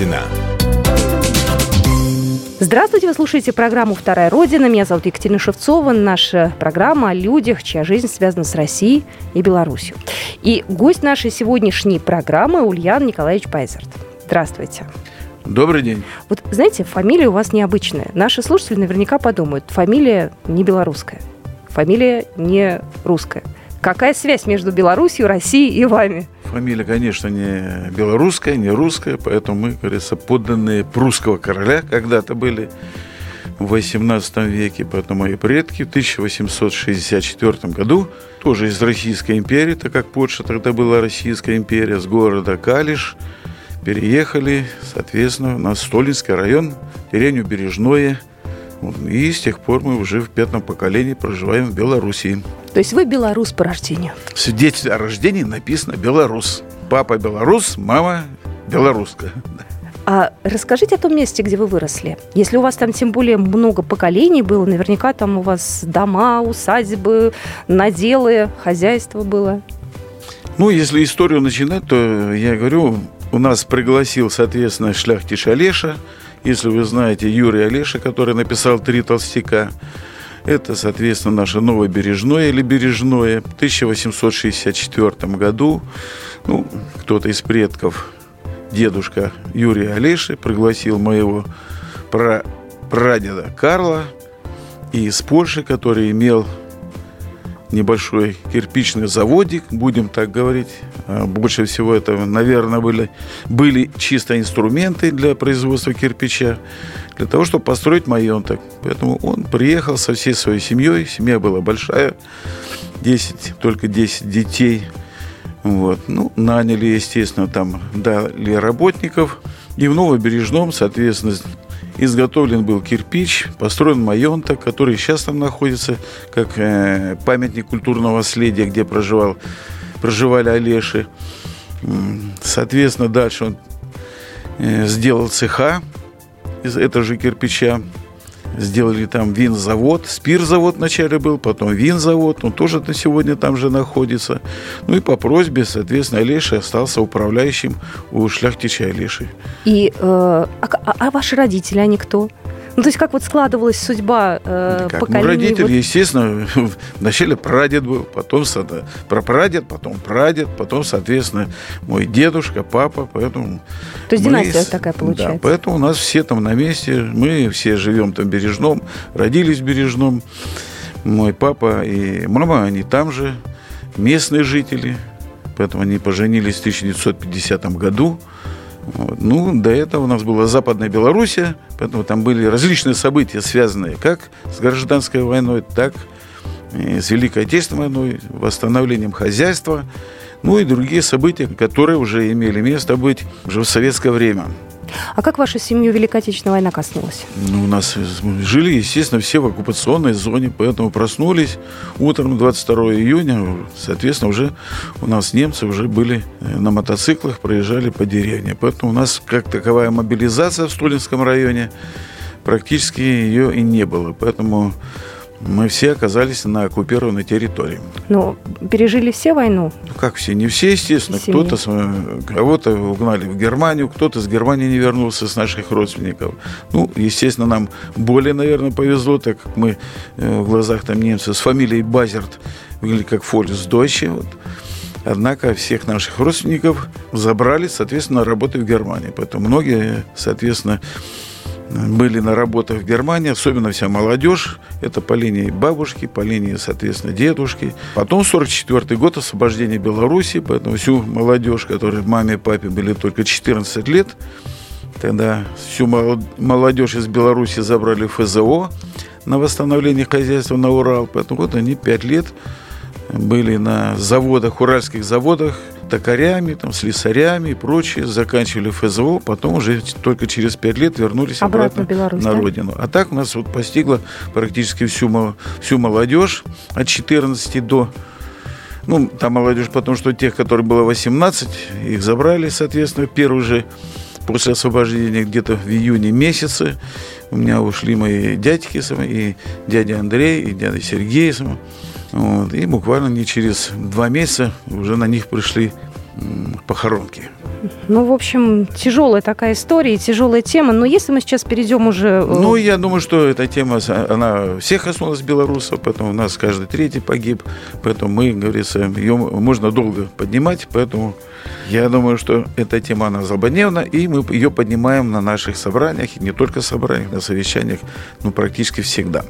Родина». Здравствуйте, вы слушаете программу «Вторая Родина». Меня зовут Екатерина Шевцова. Наша программа о людях, чья жизнь связана с Россией и Беларусью. И гость нашей сегодняшней программы Ульян Николаевич Пайзерт. Здравствуйте. Добрый день. Вот знаете, фамилия у вас необычная. Наши слушатели наверняка подумают, фамилия не белорусская, фамилия не русская. Какая связь между Беларусью, Россией и вами? Фамилия, конечно, не белорусская, не русская, поэтому мы, говорится, подданные прусского короля когда-то были в 18 веке, поэтому мои предки в 1864 году, тоже из Российской империи, так как Польша тогда была Российская империя, с города Калиш, переехали, соответственно, на Столинский район, деревню Бережное, и с тех пор мы уже в пятом поколении проживаем в Белоруссии. То есть вы белорус по рождению? В свидетельстве о рождении написано «белорус». Папа белорус, мама белорусская. А расскажите о том месте, где вы выросли. Если у вас там тем более много поколений было, наверняка там у вас дома, усадьбы, наделы, хозяйство было. Ну, если историю начинать, то я говорю, у нас пригласил, соответственно, шляхтич Олеша, если вы знаете Юрий Олеша, который написал «Три толстяка», это, соответственно, наше новое Бережное или Бережное. В 1864 году ну, кто-то из предков, дедушка Юрия Олеши, пригласил моего пра прадеда Карла из Польши, который имел небольшой кирпичный заводик, будем так говорить. А больше всего это, наверное, были, были чисто инструменты для производства кирпича, для того, чтобы построить маенток. Поэтому он приехал со всей своей семьей, семья была большая, 10, только 10 детей. Вот. Ну, наняли, естественно, там дали работников. И в Новобережном, соответственно, изготовлен был кирпич, построен майонток, который сейчас там находится как э, памятник культурного наследия, где проживал, проживали Олеши. Соответственно, дальше он э, сделал цеха из этого же кирпича. Сделали там винзавод, спирзавод вначале был, потом винзавод, он тоже на сегодня там же находится. Ну и по просьбе, соответственно, Олеши остался управляющим у шляхтича Олеши. И, э, а, а, а ваши родители, они кто? Ну, то есть как вот складывалась судьба э, как? поколений? Ну, родители, вот... естественно, вначале прадед был, потом прапрадед, потом прадед, потом, соответственно, мой дедушка, папа, поэтому... То есть мы, династия такая получается? Да, поэтому у нас все там на месте, мы все живем там в Бережном, родились в Бережном, мой папа и мама, они там же, местные жители, поэтому они поженились в 1950 году, вот. Ну, до этого у нас была Западная Белоруссия, поэтому там были различные события, связанные как с гражданской войной, так и с Великой Отечественной войной, восстановлением хозяйства, ну и другие события, которые уже имели место быть уже в советское время. А как вашу семью Великой Отечественная война коснулась? Ну, у нас жили, естественно, все в оккупационной зоне, поэтому проснулись утром 22 июня, соответственно, уже у нас немцы уже были э, на мотоциклах, проезжали по деревне. Поэтому у нас как таковая мобилизация в Столинском районе практически ее и не было. Поэтому мы все оказались на оккупированной территории. Но пережили все войну? Ну, как все? Не все, естественно. Кто-то, кого-то угнали в Германию, кто-то из Германии не вернулся с наших родственников. Ну, естественно, нам более, наверное, повезло, так как мы э, в глазах там немцев с фамилией Базерт выглядели как Фолис Дойче. Вот. Однако всех наших родственников забрали, соответственно, работы в Германии. Поэтому многие, соответственно, были на работах в Германии, особенно вся молодежь. Это по линии бабушки, по линии, соответственно, дедушки. Потом 44 год освобождения Беларуси, поэтому всю молодежь, которая маме и папе были только 14 лет, тогда всю молодежь из Беларуси забрали в ФЗО на восстановление хозяйства на Урал. Поэтому вот они 5 лет были на заводах, уральских заводах, токарями, там, слесарями и прочее, заканчивали ФЗО, потом уже только через пять лет вернулись обратно, обратно Беларусь, на да? родину. А так у нас вот постигло практически всю, всю молодежь от 14 до ну, там молодежь, потому что тех, которые было 18, их забрали, соответственно, первый же после освобождения где-то в июне месяце. У меня ушли мои дядьки, и дядя Андрей, и дядя Сергей. Вот, и буквально не через два месяца уже на них пришли похоронки. Ну, в общем, тяжелая такая история, тяжелая тема. Но если мы сейчас перейдем уже... Э, ну, я думаю, что эта тема, она всех коснулась белорусов, поэтому у нас каждый третий погиб. Поэтому мы, говорится, ее можно долго поднимать, поэтому я думаю, что эта тема, она злободневна, и мы ее поднимаем на наших собраниях, и не только собраниях, на совещаниях, ну, практически всегда.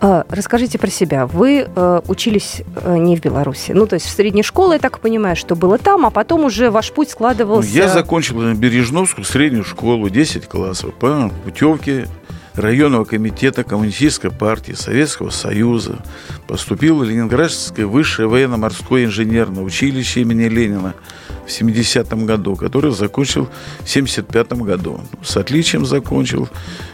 А, расскажите про себя. Вы э, учились э, не в Беларуси, ну, то есть в средней школе, я так понимаю, что было там, а потом уже ваш путь складывался... Я закончил Бережновскую среднюю школу, 10 классов, по путевке районного комитета Коммунистической партии Советского Союза. Поступил в Ленинградское высшее военно-морское инженерное училище имени Ленина в 70-м году, который закончил в 75-м году. С отличием закончил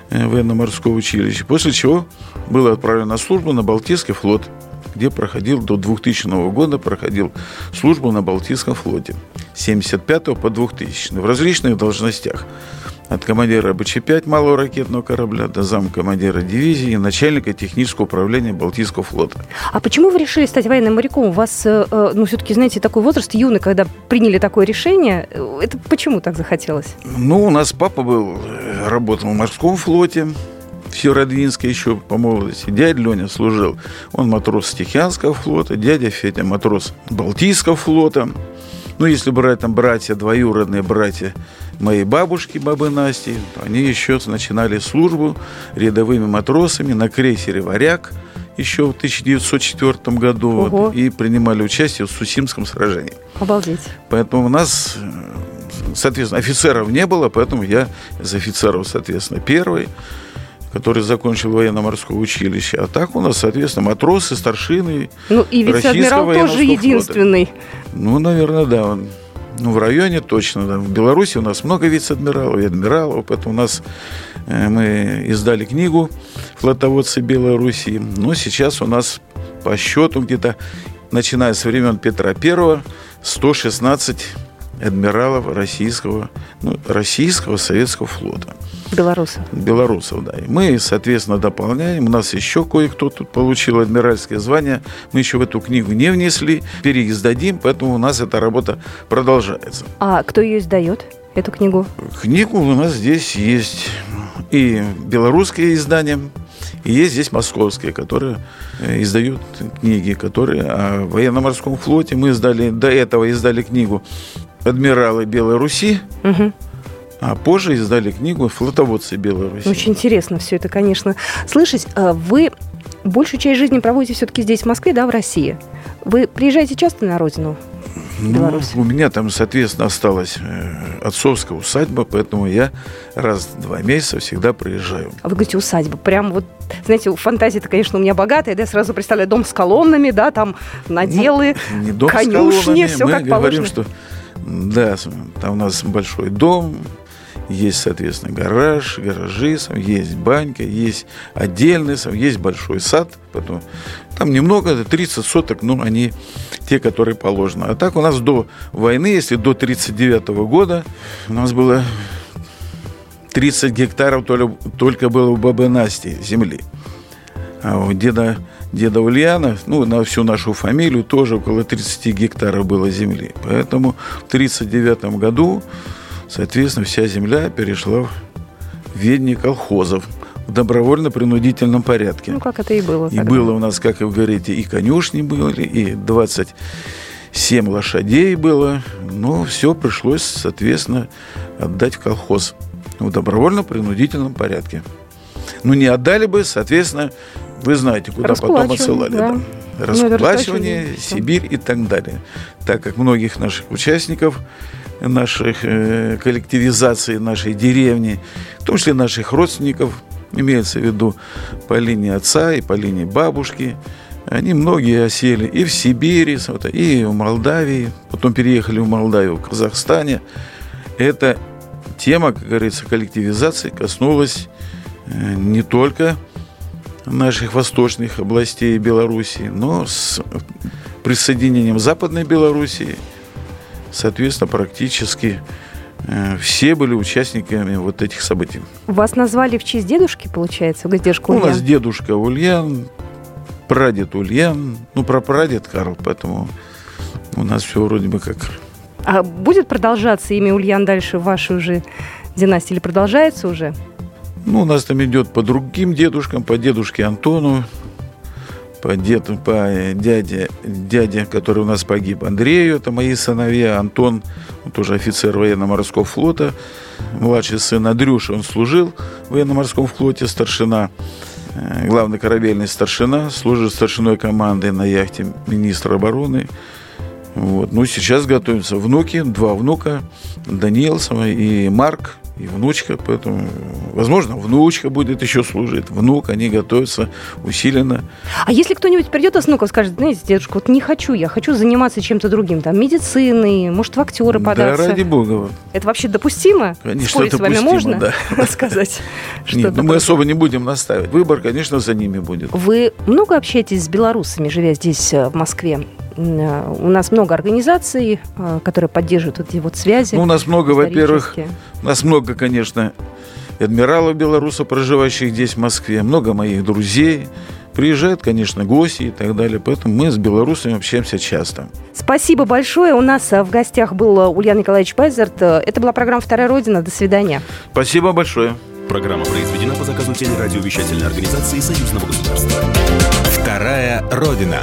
э, военно-морское училище, после чего был отправлен на службу на Балтийский флот, где проходил до 2000 года, проходил службу на Балтийском флоте. С 75 по 2000 в различных должностях от командира БЧ-5 малого ракетного корабля до замкомандира дивизии и начальника технического управления Балтийского флота. А почему вы решили стать военным моряком? У вас, э, э, ну, все-таки, знаете, такой возраст юный, когда приняли такое решение. Это почему так захотелось? Ну, у нас папа был, э, работал в морском флоте, в Северодвинске еще по молодости. Дядя Леня служил. Он матрос Тихианского флота, дядя Федя матрос Балтийского флота. Ну, если брать там братья, двоюродные братья моей бабушки, бабы Насти, то они еще начинали службу рядовыми матросами на крейсере «Варяг» еще в 1904 году вот, и принимали участие в Сусимском сражении. Обалдеть. Поэтому у нас, соответственно, офицеров не было, поэтому я из офицеров, соответственно, первый который закончил военно-морское училище. А так у нас, соответственно, матросы, старшины. Ну и вице-адмирал тоже единственный. Флота. Ну, наверное, да. Он ну, в районе точно, да. В Беларуси у нас много вице-адмиралов и адмиралов, поэтому у нас э, мы издали книгу «Флотоводцы Белоруссии». Но сейчас у нас по счету где-то, начиная с времен Петра I, 116 адмиралов российского, ну, российского советского флота. Белорусов. Белорусов, да. И мы, соответственно, дополняем. У нас еще кое-кто тут получил адмиральское звание. Мы еще в эту книгу не внесли. Переиздадим, поэтому у нас эта работа продолжается. А кто ее издает, эту книгу? Книгу у нас здесь есть и белорусские издания, и есть здесь московские, которые э, издают книги, которые о военно-морском флоте. Мы издали, до этого издали книгу «Адмиралы Белой Руси». Угу. А позже издали книгу «Флотоводцы Беларуси». Очень интересно все это, конечно, слышать. А вы большую часть жизни проводите все-таки здесь, в Москве, да, в России. Вы приезжаете часто на родину? Ну, у меня там, соответственно, осталась э, отцовская усадьба, поэтому я раз в два месяца всегда приезжаю. А вы говорите усадьба, прям вот, знаете, фантазия-то, конечно, у меня богатая, да, я сразу представляю дом с колоннами, да, там наделы, ну, не дом конюшни, с все Мы как говорим, положено. что да, там у нас большой дом, есть, соответственно, гараж, гаражи, есть банька, есть отдельный, есть большой сад. Поэтому там немного, 30 соток, но они те, которые положено. А так у нас до войны, если до 39 года, у нас было 30 гектаров только было у бабы Насти земли. А у деда, деда Ульяна, ну, на всю нашу фамилию тоже около 30 гектаров было земли. Поэтому в 1939 году Соответственно, вся земля перешла в ведение колхозов в добровольно-принудительном порядке. Ну, как это и было. И тогда. было у нас, как вы говорите, и конюшни были, и 27 лошадей было. Но все пришлось, соответственно, отдать в колхоз в добровольно-принудительном порядке. Ну, не отдали бы, соответственно, вы знаете, куда потом отсылали. Да. Да. Расплачивание, ну, Сибирь и так далее. Так как многих наших участников наших э, коллективизации нашей деревни, в том числе наших родственников, имеется в виду по линии отца и по линии бабушки. Они многие осели и в Сибири, и в Молдавии, потом переехали в Молдавию, в Казахстане. Эта тема, как говорится, коллективизации коснулась э, не только наших восточных областей Белоруссии, но с присоединением Западной Белоруссии соответственно, практически э, все были участниками вот этих событий. Вас назвали в честь дедушки, получается, дедушка Ульян? У нас дедушка Ульян, прадед Ульян, ну, про прадед Карл, поэтому у нас все вроде бы как А будет продолжаться имя Ульян дальше в вашей уже династии или продолжается уже? Ну, у нас там идет по другим дедушкам, по дедушке Антону, по, деду, по дяде, дяде, который у нас погиб, Андрею, это мои сыновья, Антон, он тоже офицер военно-морского флота, младший сын Андрюша, он служил в военно-морском флоте, старшина, э, главный корабельный старшина, служит старшиной команды на яхте министра обороны. Вот. Ну, сейчас готовятся внуки, два внука, Даниил и Марк, и внучка, поэтому, возможно, внучка будет еще служить, внук, они готовятся усиленно. А если кто-нибудь придет из внуков, скажет, знаете, дедушка, вот не хочу, я хочу заниматься чем-то другим, там, медициной, может, в актеры податься. Да, ради бога. Это вообще допустимо? Конечно, Спорить допустимо, с вами можно да. сказать? Нет, ну мы особо не будем наставить. Выбор, конечно, за ними будет. Вы много общаетесь с белорусами, живя здесь, э, в Москве? Э, у нас много организаций, э, которые поддерживают эти вот связи. Ну, у нас много, во-первых, у нас много, конечно, адмиралов белорусов, проживающих здесь, в Москве, много моих друзей, приезжают, конечно, гости и так далее. Поэтому мы с белорусами общаемся часто. Спасибо большое. У нас э, в гостях был Ульян Николаевич Пайзерт. Это была программа «Вторая Родина». До свидания. Спасибо большое. Программа произведена по заказу телерадиовещательной организации Союзного государства. «Вторая Родина».